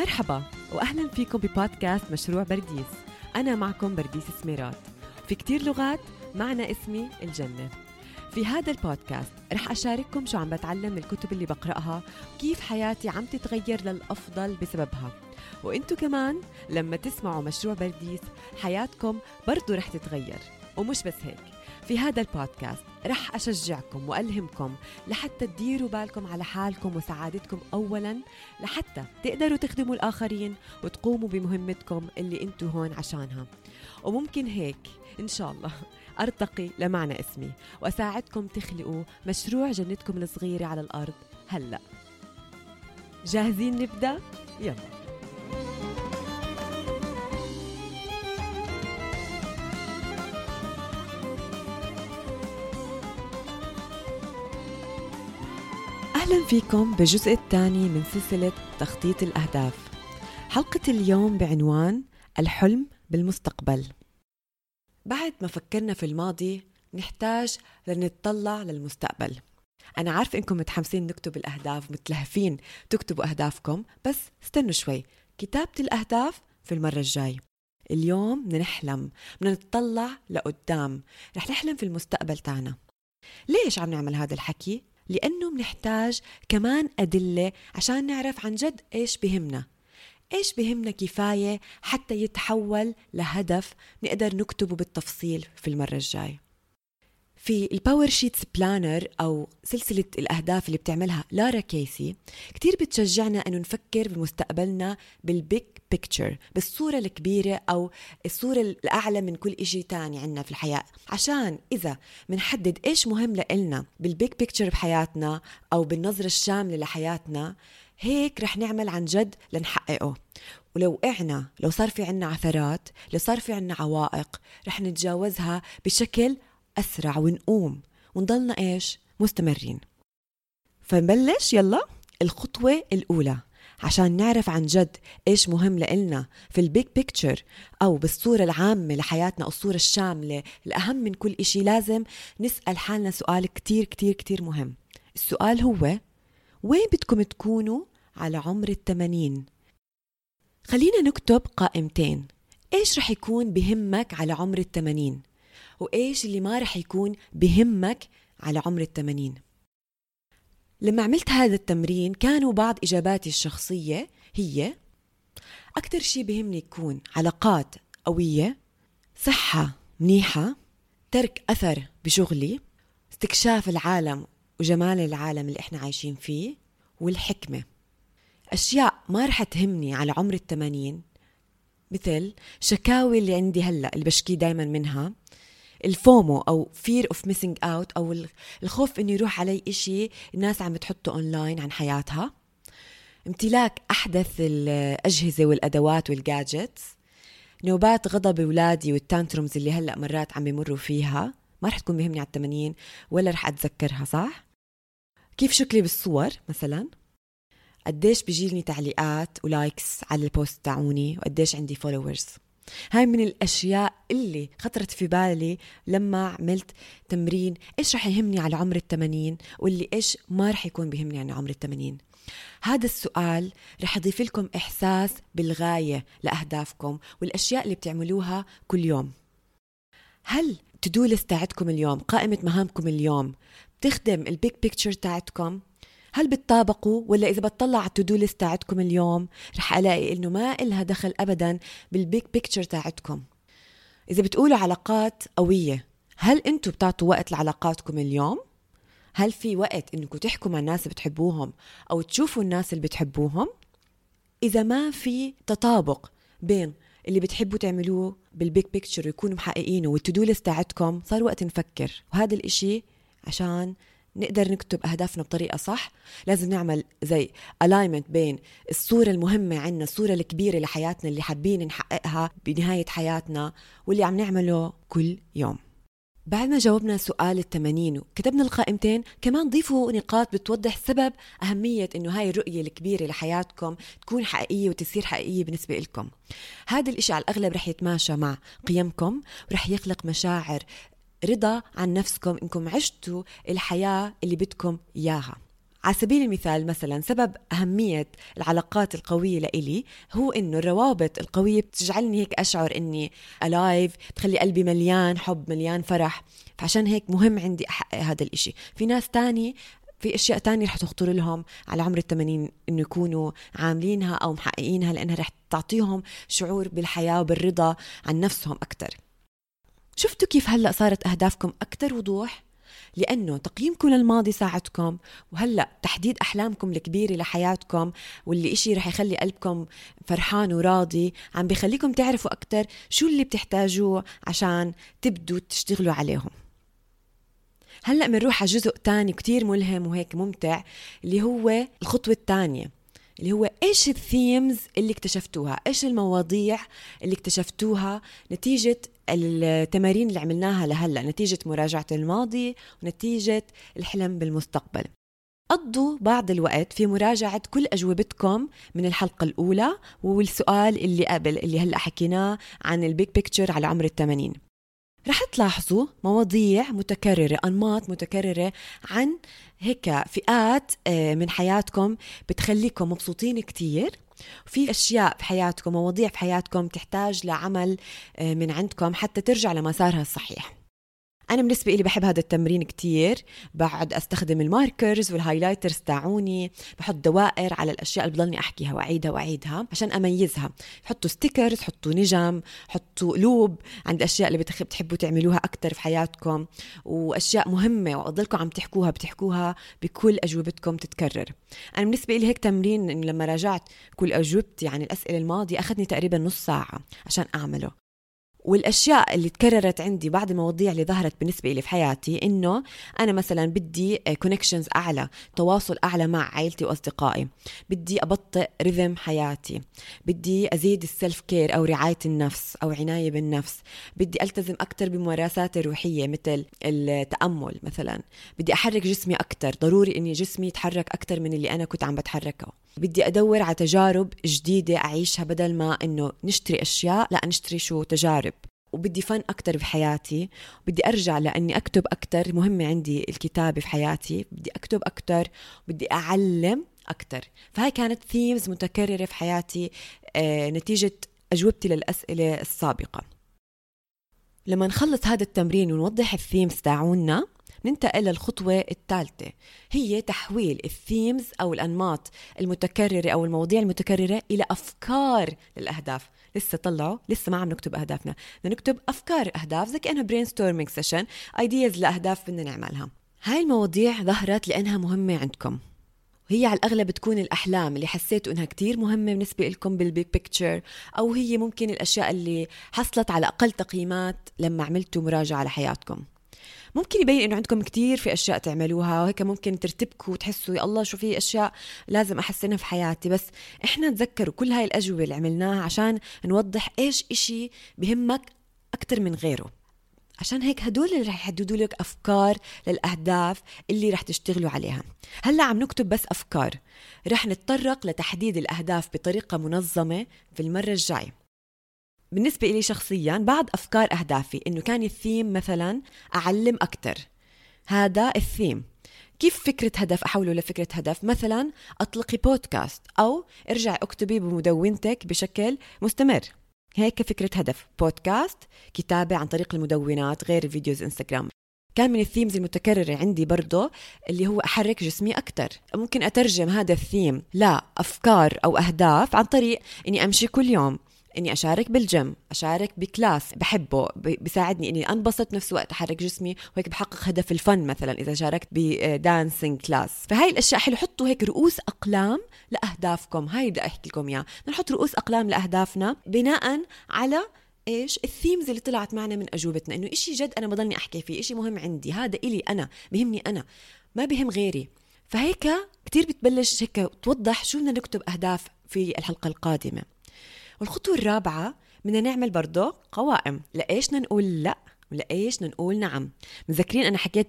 مرحبا واهلا فيكم ببودكاست مشروع برديس. أنا معكم برديس سميرات. في كتير لغات معنى اسمي الجنة. في هذا البودكاست رح أشارككم شو عم بتعلم من الكتب اللي بقرأها وكيف حياتي عم تتغير للأفضل بسببها. وإنتو كمان لما تسمعوا مشروع برديس حياتكم برضو رح تتغير. ومش بس هيك. في هذا البودكاست رح أشجعكم وألهمكم لحتى تديروا بالكم على حالكم وسعادتكم أولا لحتى تقدروا تخدموا الآخرين وتقوموا بمهمتكم اللي انتو هون عشانها. وممكن هيك إن شاء الله أرتقي لمعنى اسمي وأساعدكم تخلقوا مشروع جنتكم الصغيرة على الأرض هلأ. جاهزين نبدأ؟ يلا. أهلا فيكم بالجزء الثاني من سلسلة تخطيط الأهداف. حلقة اليوم بعنوان الحلم بالمستقبل. بعد ما فكرنا في الماضي نحتاج لنتطلع للمستقبل. أنا عارفة إنكم متحمسين نكتب الأهداف متلهفين تكتبوا أهدافكم بس استنوا شوي. كتابة الأهداف في المرة الجاي. اليوم بدنا نحلم بدنا نتطلع لقدام. رح نحلم في المستقبل تاعنا. ليش عم نعمل هذا الحكي؟ لأنه بنحتاج كمان أدلة عشان نعرف عن جد إيش بهمنا. إيش بهمنا كفاية حتى يتحول لهدف نقدر نكتبه بالتفصيل في المرة الجاي في ال PowerSheets planner أو سلسلة الأهداف اللي بتعملها لارا كيسي كتير بتشجعنا أنه نفكر بمستقبلنا بال big picture بالصورة الكبيرة أو الصورة الأعلى من كل إشي تاني عنا في الحياة. عشان إذا منحدد إيش مهم لإلنا بالبيك بيكتشر بحياتنا أو بالنظرة الشاملة لحياتنا هيك رح نعمل عن جد لنحققه. ولو وقعنا لو صار في عنا عثرات لو صار في عنا عوائق رح نتجاوزها بشكل أسرع ونقوم ونضلنا إيش؟ مستمرين. فنبلش يلا الخطوة الأولى عشان نعرف عن جد إيش مهم لإلنا في البيك بيكتشر أو بالصورة العامة لحياتنا أو الصورة الشاملة. الأهم من كل إشي لازم نسأل حالنا سؤال كتير كتير كتير مهم. السؤال هو وين بدكم تكونوا على عمر التمانين؟ خلينا نكتب قائمتين. إيش رح يكون بهمك على عمر التمانين؟ وإيش اللي ما رح يكون بهمك على عمر التمانين؟ لما عملت هذا التمرين كانوا بعض إجاباتي الشخصية هي أكثر شيء بهمني يكون علاقات قوية صحة منيحة ترك أثر بشغلي استكشاف العالم وجمال العالم اللي إحنا عايشين فيه والحكمة. أشياء ما رح تهمني على عمر التمانين مثل شكاوي اللي عندي هلأ اللي بشكي دايما منها ال FOMO أو fear of missing out أو الخوف إنه يروح علي إشي الناس عم تحطه اونلاين عن حياتها. امتلاك أحدث الأجهزة والأدوات وال gadgets نوبات غضب أولادي وال tantrums اللي هلأ مرات عم يمروا فيها. ما رح تكون مهمني على التمانين ولا رح أتذكرها صح؟ كيف شكلي بالصور مثلا؟ قديش بيجيني تعليقات و likes على ال posts تاعوني؟ وقديش عندي followers هاي من الأشياء اللي خطرت في بالي لما عملت تمرين. إيش رح يهمني على عمر التمانين؟ واللي إيش ما رح يكون بيهمني على عمر التمانين. هذا السؤال رح يضيف لكم إحساس بالغاية لأهدافكم والأشياء اللي بتعملوها كل يوم. هل ال to-do list تاعتكم اليوم قائمة مهامكم اليوم بتخدم ال big picture تاعتكم؟ هل بتطابقوا ولا إذا بتطلع على ال to-do list تاعتكم اليوم رح ألاقي إنه ما إلها دخل ابدا بال big picture تاعتكم. إذا بتقولوا علاقات قوية هل أنتم بتعطوا وقت لعلاقاتكم اليوم؟ هل في وقت انكم تحكوا مع الناس اللي بتحبوهم أو تشوفوا الناس اللي بتحبوهم؟ إذا ما في تطابق بين اللي بتحبوا تعملوه بال big picture ويكونوا محققينه وال to-do list تاعتكم صار وقت نفكر. وهذا الإشي عشان نقدر نكتب أهدافنا بطريقة صح لازم نعمل زي الاينمنت بين الصورة المهمة عنا الصورة الكبيرة لحياتنا اللي حابين نحققها بنهاية حياتنا واللي عم نعمله كل يوم. بعد ما جاوبنا سؤال التمانين وكتبنا القائمتين كمان ضيفوا نقاط بتوضح سبب أهمية إنه هاي الرؤية الكبيرة لحياتكم تكون حقيقية وتصير حقيقية بالنسبة لكم هذا الإشي على الأغلب رح يتماشى مع قيمكم ورح يخلق مشاعر رضا عن نفسكم إنكم عشتوا الحياة اللي بدكم إياها. على سبيل المثال مثلا سبب أهمية العلاقات القوية لإلي هو إنه الروابط القوية بتجعلني هيك أشعر إني ألايف بتخلي قلبي مليان حب مليان فرح. فعشان هيك مهم عندي أحقق هذا الإشي. في ناس تاني في أشياء تانية رح تخطر لهم على عمر الثمانين إنه يكونوا عاملينها أو محققينها لأنها رح تعطيهم شعور بالحياة وبالرضا عن نفسهم أكثر شفتوا كيف هلأ صارت أهدافكم أكثر وضوح؟ لأنه تقييمكم للماضي ساعدكم وهلأ تحديد أحلامكم الكبيرة لحياتكم واللي إشي رح يخلي قلبكم فرحان وراضي عم بيخليكم تعرفوا أكتر شو اللي بتحتاجوه عشان تبدوا تشتغلوا عليهم. هلأ بنروح على جزء تاني كتير ملهم وهيك ممتع اللي هو الخطوة الثانية اللي هو إيش الثيمز اللي اكتشفتوها؟ إيش المواضيع اللي اكتشفتوها نتيجة التمارين اللي عملناها لهلا نتيجة مراجعة الماضي ونتيجة الحلم بالمستقبل. قضوا بعض الوقت في مراجعة كل أجوبتكم من الحلقة الأولى والسؤال اللي قبل اللي هلأ حكيناه عن ال big picture على عمر الثمانين رح تلاحظوا مواضيع متكررة أنماط متكررة عن هيك فئات آه، من حياتكم بتخليكم مبسوطين كتير. في أشياء في حياتكم مواضيع في حياتكم تحتاج لعمل آه، من عندكم حتى ترجع لمسارها الصحيح. أنا بالنسبة لي بحب هذا التمرين كتير. بعد أستخدم ال markers وال highlighters تاعوني. بحط دوائر على الأشياء اللي بضلني أحكيها وأعيدها وأعيدها عشان أميزها. حطوا stickers حطوا نجم حطوا قلوب عند الأشياء اللي بتحبوا تعملوها أكثر في حياتكم. وأشياء مهمة وبضلكم عم تحكوها بتحكوها بكل أجوبتكم تتكرر. أنا بالنسبة لي هيك تمرين لما راجعت كل أجوبتي عن الأسئلة الماضية أخذني تقريبا نص ساعة عشان أعمله. والأشياء اللي تكررت عندي بعض المواضيع اللي ظهرت بالنسبة لي في حياتي إنه أنا مثلا بدي connections أعلى تواصل أعلى مع عائلتي وأصدقائي. بدي أبطئ rhythm حياتي. بدي أزيد ال self-care أو رعاية النفس أو عناية بالنفس. بدي ألتزم أكثر بممارسات الروحية مثل التأمل مثلا. بدي أحرك جسمي أكثر ضروري إني جسمي يتحرك أكثر من اللي أنا كنت عم بتحركه. بدي أدور على تجارب جديدة أعيشها بدل ما إنه نشتري أشياء لا نشتري شو؟ تجارب. وبدي فن أكتر بحياتي بدي أرجع لأني أكتب أكتر مهمة عندي الكتابة في حياتي بدي أكتب أكتر بدي أعلم أكتر. فهاي كانت ثيمز متكررة في حياتي آه نتيجة أجوبتي للأسئلة السابقة. لما نخلص هذا التمرين ونوضح ال themes تاعونا ننتقل للخطوة الثالثة هي تحويل ال themes أو الأنماط المتكررة أو المواضيع المتكررة إلى أفكار للأهداف. لسه طلعوا لسه ما عم نكتب أهدافنا. بدنا نكتب أفكار أهداف زي كأنها brainstorming session ideas لأهداف بدنا نعملها. هاي المواضيع ظهرت لأنها مهمة عندكم. هي على الأغلب بتكون الأحلام اللي حسيتوا إنها كتير مهمة بالنسبة لكم بال big picture أو هي ممكن الأشياء اللي حصلت على أقل تقييمات لما عملتوا مراجعة لحياتكم. ممكن يبين إنه عندكم كتير في أشياء تعملوها وهيك ممكن ترتبكوا وتحسوا يا الله شو في أشياء لازم أحسنها في حياتي. بس إحنا نتذكروا كل هاي الأجوبة اللي عملناها عشان نوضح إيش إشي بهمك أكثر من غيره. عشان هيك هدول اللي رح يحددوا لك أفكار للأهداف اللي رح تشتغلوا عليها. هلأ عم نكتب بس أفكار. رح نتطرق لتحديد الأهداف بطريقة منظمة في المرة الجاية. بالنسبة إلي شخصيا بعض أفكار أهدافي إنه كان الثيم مثلا أعلم أكتر. هذا الثيم. كيف فكرة هدف أحوله لفكرة هدف؟ مثلا أطلقي بودكاست أو ارجع أكتبي بمدونتك بشكل مستمر. هيك فكرة هدف. بودكاست كتابة عن طريق المدونات غير videos إنستغرام. كان من ال themes المتكررة عندي برضه اللي هو أحرك جسمي أكتر. ممكن أترجم هذا الثيم لأفكار أو أهداف عن طريق أني أمشي كل يوم. إني أشارك بالجيم أشارك ب class بحبه بيساعدني إني أنبسط نفس الوقت أحرك جسمي وهيك بحقق هدف ال fun مثلا إذا شاركت ب dancing class فهاي الأشياء حلو حطوا هيك رؤوس أقلام لأهدافكم. هاي بدي أحكي لكم إياها. نحط رؤوس أقلام لأهدافنا بناء على إيش؟ ال themes اللي طلعت معنا من أجوبتنا. إنه إشي عن جد أنا بضلني أحكي فيه إشي مهم عندي هذا إلي أنا بهمني أنا ما بهم غيري. فهيك كتير بتبلش هيك توضح شو بدنا نكتب أهداف في الحلقة القادمة. والخطوة الرابعة بدنا نعمل برضه قوائم. لإيش نقول لأ؟ ولا إيش نقول نعم؟ مذكرين أنا حكيت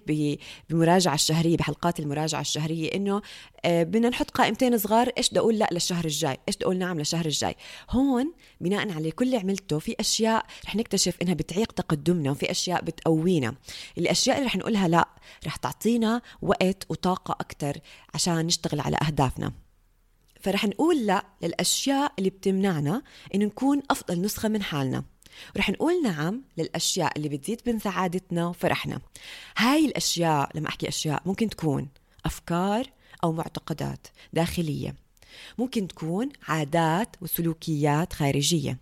بمراجعة الشهرية بحلقات المراجعة الشهرية إنه آه، بدنا نحط قائمتين صغار. إيش بدي أقول لأ للشهر الجاي؟ إيش بدي أقول نعم للشهر الجاي؟ هون بناء على كل اللي عملته في أشياء رح نكتشف إنها بتعيق تقدمنا وفي أشياء بتقوينا. الأشياء اللي رح نقولها لأ رح تعطينا وقت وطاقة أكثر عشان نشتغل على أهدافنا. فرح نقول لا للأشياء اللي بتمنعنا إنه نكون أفضل نسخة من حالنا. ورح نقول نعم للأشياء اللي بتزيد من سعادتنا وفرحنا. هاي الأشياء لما أحكي أشياء ممكن تكون أفكار أو معتقدات داخلية. ممكن تكون عادات وسلوكيات خارجية.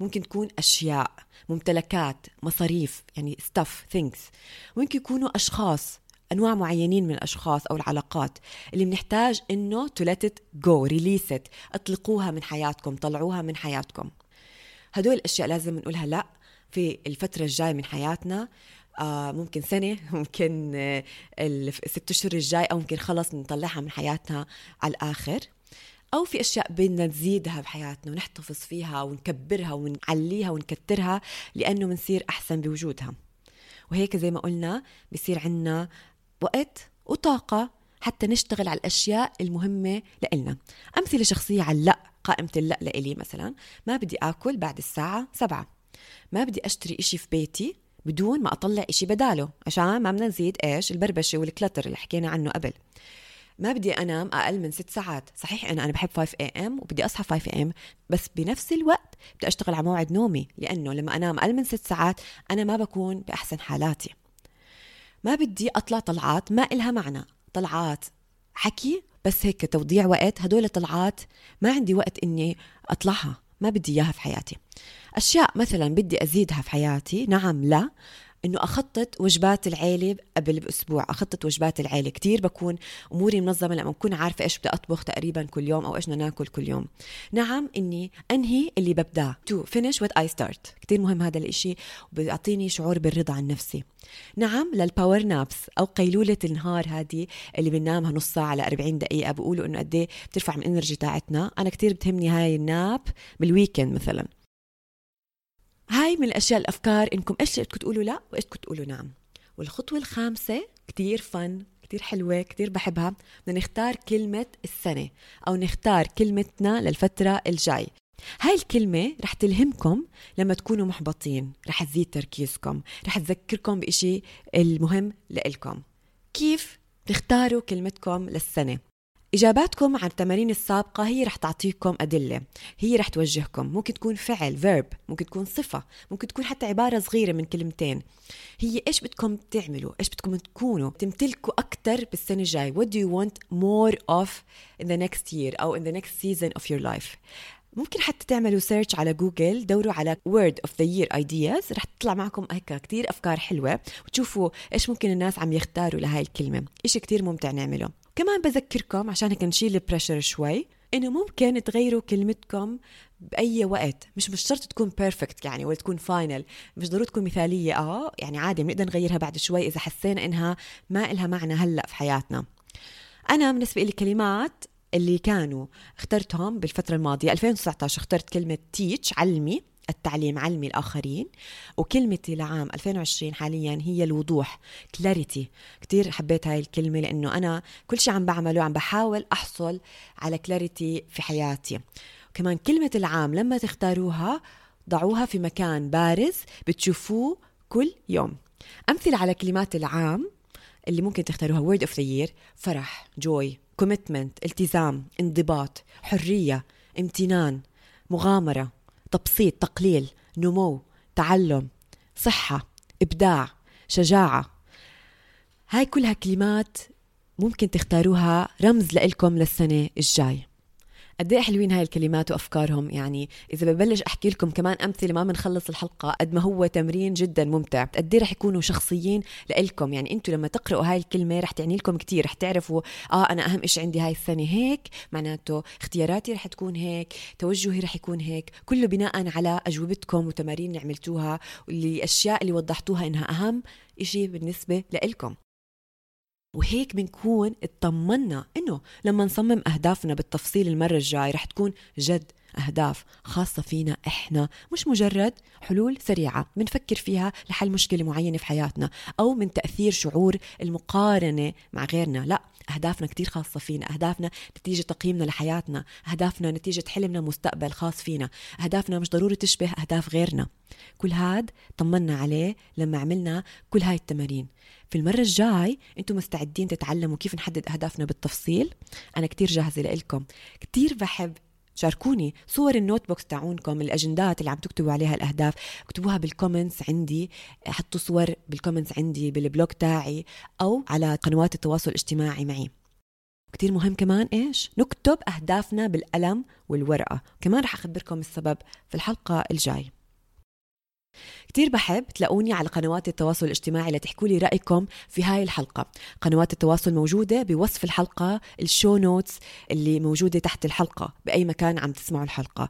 ممكن تكون أشياء ممتلكات مصاريف يعني stuff things. ممكن يكونوا أشخاص أنواع معينين من الأشخاص أو العلاقات اللي بنحتاج إنه let it go release it. اطلقوها من حياتكم طلعوها من حياتكم. هدول الأشياء لازم نقولها لأ في الفترة الجاية من حياتنا. آه ممكن سنة ممكن آه الست أشهر الجاي أو ممكن خلص نطلعها من حياتنا على الآخر. أو في أشياء بدنا نزيدها بحياتنا ونحتفظ فيها ونكبرها ونعليها ونكترها لأنه بنصير أحسن بوجودها. وهيك زي ما قلنا بصير عنا وقت وطاقة حتى نشتغل على الأشياء المهمة لإلنا. أمثلة شخصية على اللأ قائمة اللأ لإلي مثلا ما بدي آكل بعد الساعة سبعة. ما بدي أشتري إشي في بيتي بدون ما أطلع إشي بداله عشان ما بدنا نزيد إيش؟ البربشة والكلتر اللي حكينا عنه قبل. ما بدي أنام أقل من ست ساعات. صحيح أنا أنا بحب 5 AM وبدي أصحى 5 AM بس بنفس الوقت بدي أشتغل على موعد نومي لأنه لما أنام أقل من ست ساعات أنا ما بكون بأحسن حالاتي. ما بدي أطلع طلعات ما إلها معنى. طلعات حكي بس هيك توضيع وقت. هدول طلعات ما عندي وقت إني أطلعها. ما بدي إياها في حياتي. أشياء مثلا بدي أزيدها في حياتي. نعم لا. إنه أخطط وجبات العيلة قبل بأسبوع أخطط وجبات العيلة. كثير بكون أموري منظمة لما بكون عارفة إيش بدي أطبخ تقريبا كل يوم أو إيش بدنا ناكل كل يوم. نعم إني أنهي اللي ببدأه. to finish what I start كثير مهم هذا الإشي وبيعطيني شعور بالرضا عن نفسي. نعم لل power naps أو قيلولة النهار هذه اللي بننامها نص ساعة ل 40 دقيقة بقولوا إنه قد إيه بترفع من ال energy تاعتنا. أنا كثير بتهمني هاي ال nap بال weekend مثلا. هاي من الأشياء الأفكار إنكم إيش بدكم تقولوا لا وإيش بدكم تقولوا نعم. والخطوة الخامسة كتير فن كتير حلوة كتير بحبها. بدنا نختار كلمة السنة أو نختار كلمتنا للفترة الجاي. هاي الكلمة رح تلهمكم لما تكونوا محبطين. رح تزيد تركيزكم. رح تذكركم بإشي المهم لإلكم. كيف تختاروا كلمتكم للسنة؟ إجاباتكم عن التمارين السابقة هي رح تعطيكم أدلة. هي رح توجهكم. ممكن تكون فعل verb ممكن تكون صفة ممكن تكون حتى عبارة صغيرة من كلمتين. هي إيش بدكم تعملوا؟ إيش بدكم تكونوا؟ تمتلكوا أكثر بالسنة الجاي what do you want more of in the next year أو in the next season of your life ممكن حتى تعملوا search على جوجل دوروا على word of the year ideas رح تطلع معكم هيك كتير أفكار حلوة وتشوفوا إيش ممكن الناس عم يختاروا لهاي الكلمة. إشي كتير ممتع نعمله. كمان بذكركم عشان هيك نشيل ال pressure شوي إنه ممكن تغيروا كلمتكم بأي وقت. مش مش شرط تكون perfect يعني ولا تكون final مش ضروري تكون مثالية. آه يعني عادي بنقدر نغيرها بعد شوي إذا حسينا إنها ما إلها معنى هلأ في حياتنا. أنا بالنسبة لي كلمات اللي كانوا اخترتهم بالفترة الماضية. 2019 اخترت كلمة teach علمي التعليم علمي الآخرين. وكلمتي لعام 2020 حاليا هي الوضوح clarity كتير حبيت هاي الكلمة لأنه أنا كل شيء عم بعمله عم بحاول أحصل على clarity في حياتي. وكمان كلمة العام لما تختاروها ضعوها في مكان بارز بتشوفوه كل يوم. أمثلة على كلمات العام اللي ممكن تختاروها word of the year فرح joy commitment التزام انضباط حرية امتنان مغامرة تبسيط تقليل نمو تعلم صحة إبداع شجاعة. هاي كلها كلمات ممكن تختاروها رمز لإلكم للسنة الجاي. قد إيه حلوين هاي الكلمات وأفكارهم؟ يعني إذا ببلش أحكي لكم كمان أمثلة ما بنخلص الحلقة قد ما هو تمرين جدا ممتع. قد إيه رح يكونوا شخصيين لإلكم؟ يعني أنتم لما تقرأوا هاي الكلمة رح تعني لكم كثير رح تعرفوا آه أنا أهم شيء عندي هاي السنة هيك معناته اختياراتي رح تكون هيك توجهي رح يكون هيك كله بناء على أجوبتكم وتمارين اللي عملتوها والاشياء اللي وضحتوها إنها أهم شيء بالنسبة لإلكم. وهيك بنكون اطمنا إنه لما نصمم أهدافنا بالتفصيل المرة الجاي رح تكون جد أهداف خاصة فينا إحنا مش مجرد حلول سريعة بنفكر فيها لحل مشكلة معينة في حياتنا أو من تأثير شعور المقارنة مع غيرنا لا أهدافنا كتير خاصة فينا أهدافنا نتيجة تقييمنا لحياتنا أهدافنا نتيجة حلمنا مستقبل خاص فينا أهدافنا مش ضروري تشبه أهداف غيرنا. كل هاد طمنا عليه لما عملنا كل هاي التمارين. في المرة الجاي أنتم مستعدين تتعلموا كيف نحدد أهدافنا بالتفصيل. أنا كتير جاهزة لإلكم. كتير بحب شاركوني صور ال notebooks تاعونكم الأجندات اللي عم تكتبوا عليها الأهداف. اكتبوها بال comments عندي حطوا صور بال comments عندي بال blog تاعي أو على قنوات التواصل الاجتماعي معي. كتير مهم كمان إيش؟ نكتب أهدافنا بالقلم والورقة. كمان رح أخبركم السبب في الحلقة الجاي. كتير بحب تلاقوني على قنوات التواصل الاجتماعي لتحكوا لي رأيكم في هاي الحلقة. قنوات التواصل موجودة بوصف الحلقة ال show notes اللي موجودة تحت الحلقة بأي مكان عم تسمعوا الحلقة.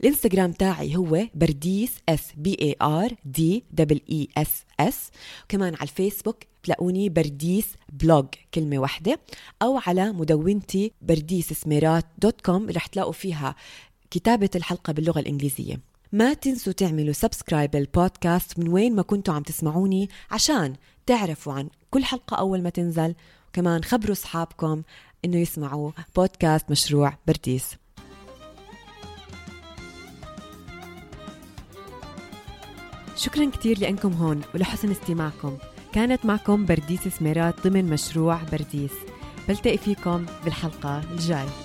الإنستغرام تاعي هو برديس S B E R D double E S S كمان على الفيسبوك تلاقوني برديس blog كلمة واحدة. أو على مدونتي برديس سميرات dot com رح تلاقوا فيها كتابة الحلقة باللغة الإنجليزية. ما تنسوا تعملوا subscribe للبودكاست من وين ما كنتوا عم تسمعوني عشان تعرفوا عن كل حلقة أول ما تنزل. وكمان خبروا أصحابكم إنه يسمعوا بودكاست مشروع برديس. شكرا كتير لأنكم هون ولحسن استماعكم. كانت معكم برديس سميرات ضمن مشروع برديس. بلتقي فيكم بالحلقة الجاي.